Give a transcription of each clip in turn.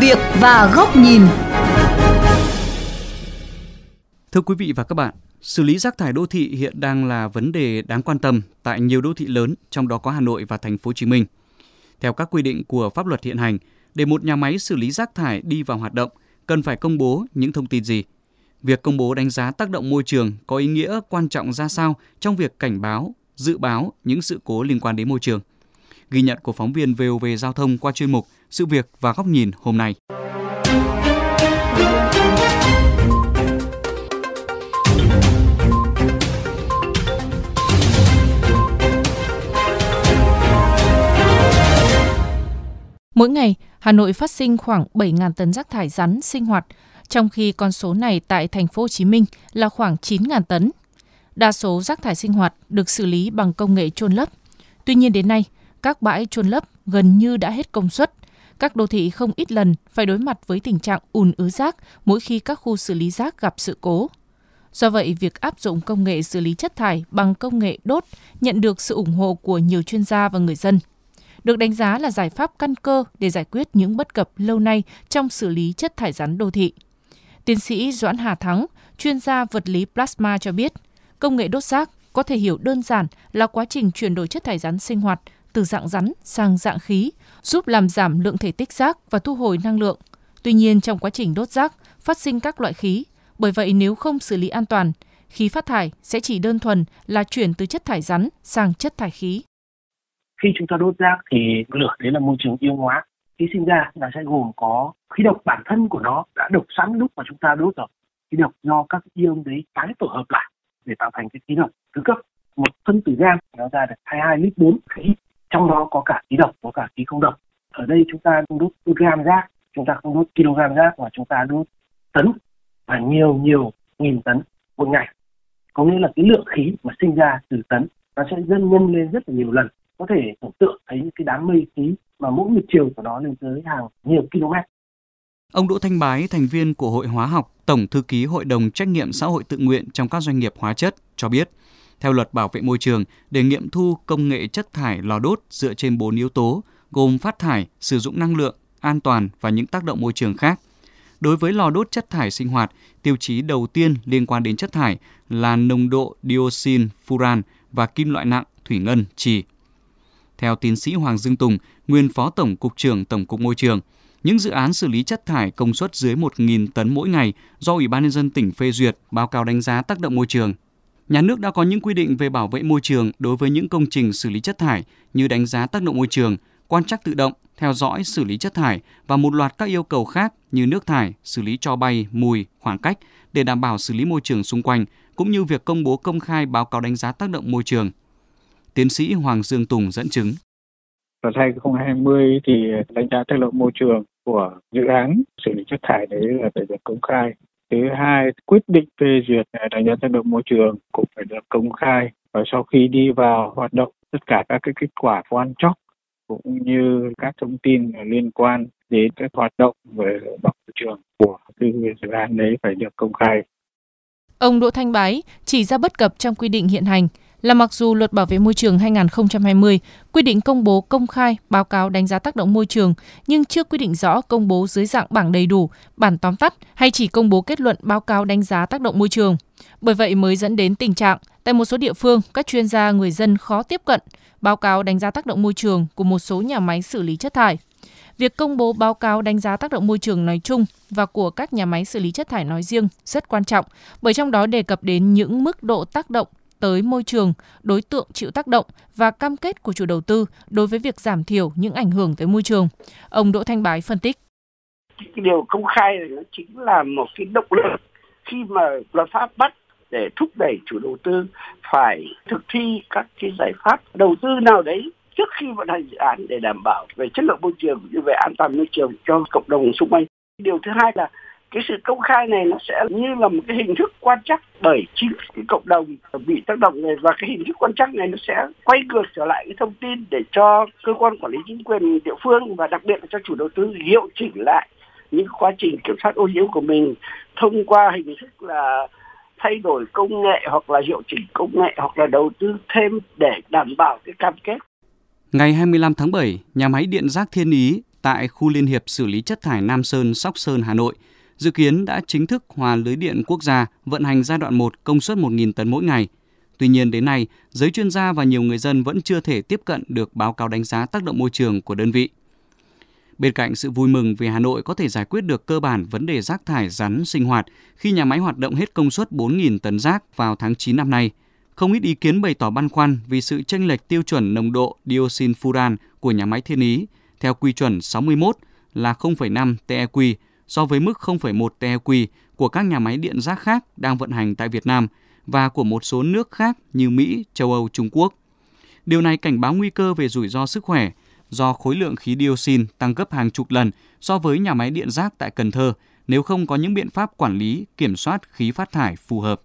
việc và góc nhìn. Thưa quý vị và các bạn, xử lý rác thải đô thị hiện đang là vấn đề đáng quan tâm tại nhiều đô thị lớn, trong đó có Hà Nội và thành phố Hồ Chí Minh. Theo các quy định của pháp luật hiện hành, để một nhà máy xử lý rác thải đi vào hoạt động, cần phải công bố những thông tin gì? Việc công bố đánh giá tác động môi trường có ý nghĩa quan trọng ra sao trong việc cảnh báo, dự báo những sự cố liên quan đến môi trường? Ghi nhận của phóng viên VOV Giao thông qua chuyên mục sự việc và góc nhìn hôm nay. Mỗi ngày, Hà Nội phát sinh khoảng 7.000 tấn rác thải rắn sinh hoạt, trong khi con số này tại thành phố Hồ Chí Minh là khoảng 9.000 tấn. Đa số rác thải sinh hoạt được xử lý bằng công nghệ chôn lấp. Tuy nhiên đến nay, các bãi chôn lấp gần như đã hết công suất. Các đô thị không ít lần phải đối mặt với tình trạng ùn ứ rác mỗi khi các khu xử lý rác gặp sự cố. Do vậy, việc áp dụng công nghệ xử lý chất thải bằng công nghệ đốt nhận được sự ủng hộ của nhiều chuyên gia và người dân – được đánh giá là giải pháp căn cơ để giải quyết những bất cập lâu nay trong xử lý chất thải rắn đô thị. Tiến sĩ Doãn Hà Thắng, chuyên gia vật lý plasma cho biết, công nghệ đốt rác có thể hiểu đơn giản là quá trình chuyển đổi chất thải rắn sinh hoạt từ dạng rắn sang dạng khí, giúp làm giảm lượng thể tích rác và thu hồi năng lượng. Tuy nhiên trong quá trình đốt rác phát sinh các loại khí, bởi vậy nếu không xử lý an toàn, khí phát thải sẽ chỉ đơn thuần là chuyển từ chất thải rắn sang chất thải khí. Khi chúng ta đốt rác thì lửa đấy là môi trường yêu hóa. Khí sinh ra là sẽ gồm có khí độc bản thân của nó đã độc sẵn lúc mà chúng ta đốt rồi. Khí độc do các ion đấy tái tổ hợp lại để tạo thành cái khí độc thứ cấp. Một phân tử gan nó ra được 22 lít 4 khí trong đó có cả khí độc có cả khí không độc. Ở đây chúng ta không đốt gram rác chúng ta không đốt kg rác mà chúng ta đốt tấn và nhiều nhiều nghìn tấn một ngày. Có nghĩa là cái lượng khí mà sinh ra từ tấn nó sẽ dâng nhân lên rất là nhiều lần. Có thể tưởng tượng thấy những cái đám mây khí mà mỗi một chiều của nó lên tới hàng nhiều km. Ông Đỗ Thanh Bái, thành viên của Hội Hóa học, Tổng thư ký Hội đồng Trách nhiệm xã hội tự nguyện trong các doanh nghiệp hóa chất cho biết, theo luật bảo vệ môi trường, để nghiệm thu công nghệ chất thải lò đốt dựa trên 4 yếu tố gồm phát thải, sử dụng năng lượng, an toàn và những tác động môi trường khác. Đối với lò đốt chất thải sinh hoạt, tiêu chí đầu tiên liên quan đến chất thải là nồng độ dioxin, furan và kim loại nặng, thủy ngân, trì. Theo tiến sĩ Hoàng Dương Tùng, nguyên Phó Tổng cục trưởng Tổng cục Môi trường, những dự án xử lý chất thải công suất dưới 1.000 tấn mỗi ngày do Ủy ban nhân dân tỉnh phê duyệt báo cáo đánh giá tác động môi trường. Nhà nước đã có những quy định về bảo vệ môi trường đối với những công trình xử lý chất thải như đánh giá tác động môi trường, quan trắc tự động, theo dõi xử lý chất thải và một loạt các yêu cầu khác như nước thải, xử lý cho bay, mùi, khoảng cách để đảm bảo xử lý môi trường xung quanh, cũng như việc công bố công khai báo cáo đánh giá tác động môi trường Tiến sĩ Hoàng Dương Tùng dẫn chứng. Năm 2020 thì đánh giá tác động môi trường của dự án xử lý chất thải đấy là phải được công khai. Thứ hai, quyết định phê duyệt đánh giá tác động môi trường cũng phải được công khai. Và sau khi đi vào hoạt động, tất cả các cái kết quả quan trọng cũng như các thông tin liên quan đến các hoạt động về bảo môi trường của cái dự án đấy phải được công khai. Ông Đỗ Thanh Bái chỉ ra bất cập trong quy định hiện hành – là mặc dù luật bảo vệ môi trường 2020 quy định công bố công khai báo cáo đánh giá tác động môi trường nhưng chưa quy định rõ công bố dưới dạng bảng đầy đủ, bản tóm tắt hay chỉ công bố kết luận báo cáo đánh giá tác động môi trường. Bởi vậy mới dẫn đến tình trạng tại một số địa phương các chuyên gia người dân khó tiếp cận báo cáo đánh giá tác động môi trường của một số nhà máy xử lý chất thải. Việc công bố báo cáo đánh giá tác động môi trường nói chung và của các nhà máy xử lý chất thải nói riêng rất quan trọng bởi trong đó đề cập đến những mức độ tác động tới môi trường, đối tượng chịu tác động và cam kết của chủ đầu tư đối với việc giảm thiểu những ảnh hưởng tới môi trường. Ông Đỗ Thanh Bái phân tích. Cái điều công khai này nó chính là một cái động lực khi mà luật pháp bắt để thúc đẩy chủ đầu tư phải thực thi các cái giải pháp đầu tư nào đấy trước khi vận hành dự án để đảm bảo về chất lượng môi trường như về an toàn môi trường cho cộng đồng xung quanh. Điều thứ hai là cái sự công khai này nó sẽ như là một cái hình thức quan trắc bởi chính cái cộng đồng bị tác động này và cái hình thức quan trắc này nó sẽ quay ngược trở lại cái thông tin để cho cơ quan quản lý chính quyền địa phương và đặc biệt là cho chủ đầu tư hiệu chỉnh lại những quá trình kiểm soát ô nhiễm của mình thông qua hình thức là thay đổi công nghệ hoặc là hiệu chỉnh công nghệ hoặc là đầu tư thêm để đảm bảo cái cam kết. Ngày 25 tháng 7, nhà máy điện rác Thiên Ý tại khu liên hiệp xử lý chất thải Nam Sơn, Sóc Sơn, Hà Nội dự kiến đã chính thức hòa lưới điện quốc gia vận hành giai đoạn 1 công suất 1.000 tấn mỗi ngày. Tuy nhiên đến nay, giới chuyên gia và nhiều người dân vẫn chưa thể tiếp cận được báo cáo đánh giá tác động môi trường của đơn vị. Bên cạnh sự vui mừng vì Hà Nội có thể giải quyết được cơ bản vấn đề rác thải rắn sinh hoạt khi nhà máy hoạt động hết công suất 4.000 tấn rác vào tháng 9 năm nay, không ít ý kiến bày tỏ băn khoăn vì sự chênh lệch tiêu chuẩn nồng độ dioxin furan của nhà máy Thiên Ý theo quy chuẩn 61 là 0,5 TEQ so với mức 0,1 TEQ của các nhà máy điện rác khác đang vận hành tại Việt Nam và của một số nước khác như Mỹ, châu Âu, Trung Quốc. Điều này cảnh báo nguy cơ về rủi ro sức khỏe do khối lượng khí dioxin tăng gấp hàng chục lần so với nhà máy điện rác tại Cần Thơ nếu không có những biện pháp quản lý, kiểm soát khí phát thải phù hợp.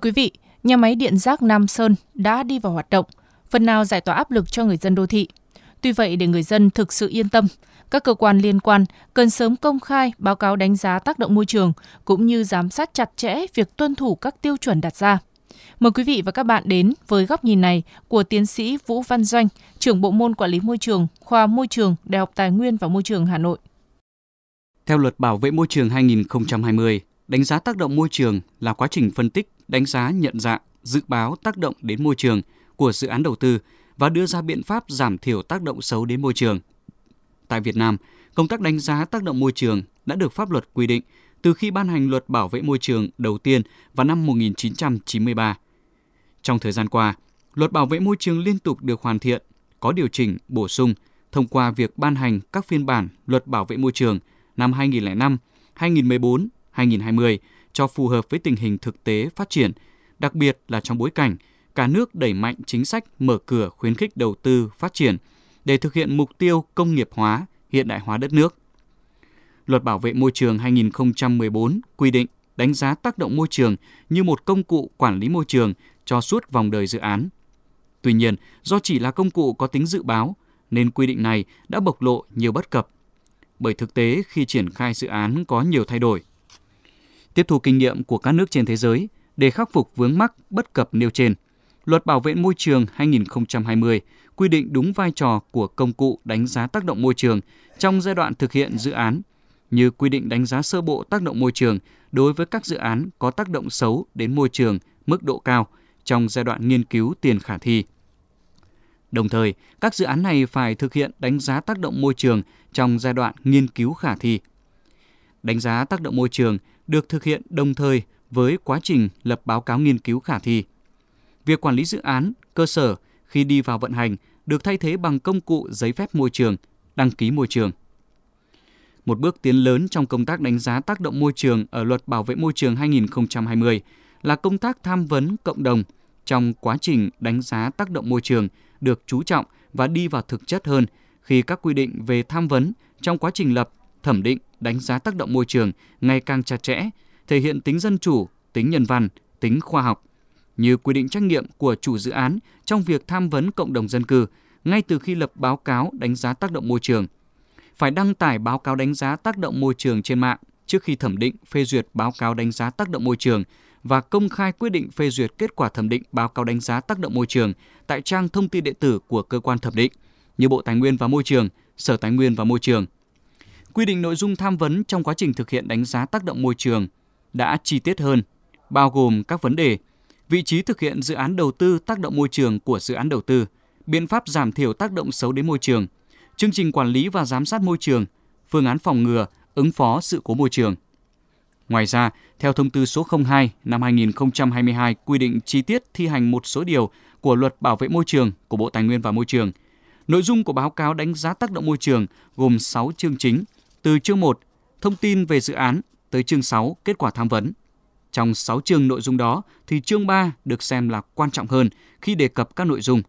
Quý vị, nhà máy điện rác Nam Sơn đã đi vào hoạt động, phần nào giải tỏa áp lực cho người dân đô thị. Tuy vậy, để người dân thực sự yên tâm, các cơ quan liên quan cần sớm công khai báo cáo đánh giá tác động môi trường cũng như giám sát chặt chẽ việc tuân thủ các tiêu chuẩn đặt ra. Mời quý vị và các bạn đến với góc nhìn này của tiến sĩ Vũ Văn Doanh, trưởng bộ môn quản lý môi trường, khoa môi trường, Đại học Tài nguyên và Môi trường Hà Nội. Theo luật bảo vệ môi trường 2020, đánh giá tác động môi trường là quá trình phân tích, đánh giá nhận dạng, dự báo tác động đến môi trường của dự án đầu tư và đưa ra biện pháp giảm thiểu tác động xấu đến môi trường. Tại Việt Nam, công tác đánh giá tác động môi trường đã được pháp luật quy định từ khi ban hành luật bảo vệ môi trường đầu tiên vào năm 1993. Trong thời gian qua, luật bảo vệ môi trường liên tục được hoàn thiện, có điều chỉnh, bổ sung thông qua việc ban hành các phiên bản luật bảo vệ môi trường năm 2005, 2014, 2020 cho phù hợp với tình hình thực tế phát triển, đặc biệt là trong bối cảnh cả nước đẩy mạnh chính sách mở cửa khuyến khích đầu tư phát triển để thực hiện mục tiêu công nghiệp hóa, hiện đại hóa đất nước. Luật Bảo vệ môi trường 2014 quy định đánh giá tác động môi trường như một công cụ quản lý môi trường cho suốt vòng đời dự án. Tuy nhiên, do chỉ là công cụ có tính dự báo, nên quy định này đã bộc lộ nhiều bất cập. Bởi thực tế khi triển khai dự án có nhiều thay đổi. Tiếp thu kinh nghiệm của các nước trên thế giới để khắc phục vướng mắc bất cập nêu trên, Luật Bảo vệ môi trường 2020 quy định đúng vai trò của công cụ đánh giá tác động môi trường trong giai đoạn thực hiện dự án như quy định đánh giá sơ bộ tác động môi trường đối với các dự án có tác động xấu đến môi trường mức độ cao trong giai đoạn nghiên cứu tiền khả thi. Đồng thời, các dự án này phải thực hiện đánh giá tác động môi trường trong giai đoạn nghiên cứu khả thi. Đánh giá tác động môi trường được thực hiện đồng thời với quá trình lập báo cáo nghiên cứu khả thi. Việc quản lý dự án, cơ sở khi đi vào vận hành được thay thế bằng công cụ giấy phép môi trường, đăng ký môi trường. Một bước tiến lớn trong công tác đánh giá tác động môi trường ở Luật Bảo vệ môi trường 2020 là công tác tham vấn cộng đồng trong quá trình đánh giá tác động môi trường được chú trọng và đi vào thực chất hơn khi các quy định về tham vấn trong quá trình lập, thẩm định, đánh giá tác động môi trường ngày càng chặt chẽ, thể hiện tính dân chủ, tính nhân văn, tính khoa học, như quy định trách nhiệm của chủ dự án trong việc tham vấn cộng đồng dân cư ngay từ khi lập báo cáo đánh giá tác động môi trường. Phải đăng tải báo cáo đánh giá tác động môi trường trên mạng trước khi thẩm định phê duyệt báo cáo đánh giá tác động môi trường và công khai quyết định phê duyệt kết quả thẩm định báo cáo đánh giá tác động môi trường tại trang thông tin điện tử của cơ quan thẩm định như Bộ Tài nguyên và Môi trường, Sở Tài nguyên và Môi trường. Quy định nội dung tham vấn trong quá trình thực hiện đánh giá tác động môi trường đã chi tiết hơn, bao gồm các vấn đề vị trí thực hiện dự án đầu tư tác động môi trường của dự án đầu tư, biện pháp giảm thiểu tác động xấu đến môi trường, chương trình quản lý và giám sát môi trường, phương án phòng ngừa, ứng phó sự cố môi trường. Ngoài ra, theo thông tư số 02 năm 2022 quy định chi tiết thi hành một số điều của Luật Bảo vệ môi trường của Bộ Tài nguyên và Môi trường. Nội dung của báo cáo đánh giá tác động môi trường gồm 6 chương chính, từ chương 1, thông tin về dự án tới chương 6, kết quả tham vấn. Trong 6 chương nội dung đó thì chương 3 được xem là quan trọng hơn khi đề cập các nội dung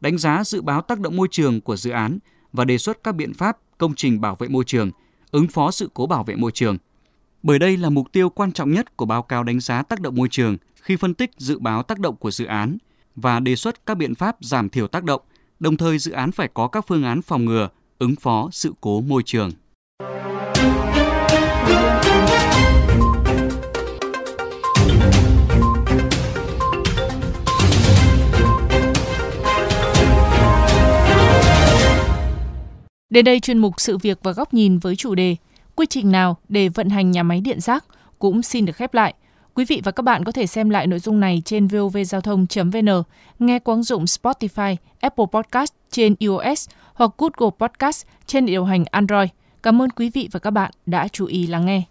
đánh giá dự báo tác động môi trường của dự án và đề xuất các biện pháp công trình bảo vệ môi trường, ứng phó sự cố bảo vệ môi trường. Bởi đây là mục tiêu quan trọng nhất của báo cáo đánh giá tác động môi trường khi phân tích dự báo tác động của dự án và đề xuất các biện pháp giảm thiểu tác động, đồng thời dự án phải có các phương án phòng ngừa, ứng phó sự cố môi trường. Đến đây chuyên mục sự việc và góc nhìn với chủ đề Quy trình nào để vận hành nhà máy điện rác cũng xin được khép lại. Quý vị và các bạn có thể xem lại nội dung này trên vovgiao thông.vn, nghe qua ứng dụng Spotify, Apple Podcast trên iOS hoặc Google Podcast trên điều hành Android. Cảm ơn quý vị và các bạn đã chú ý lắng nghe.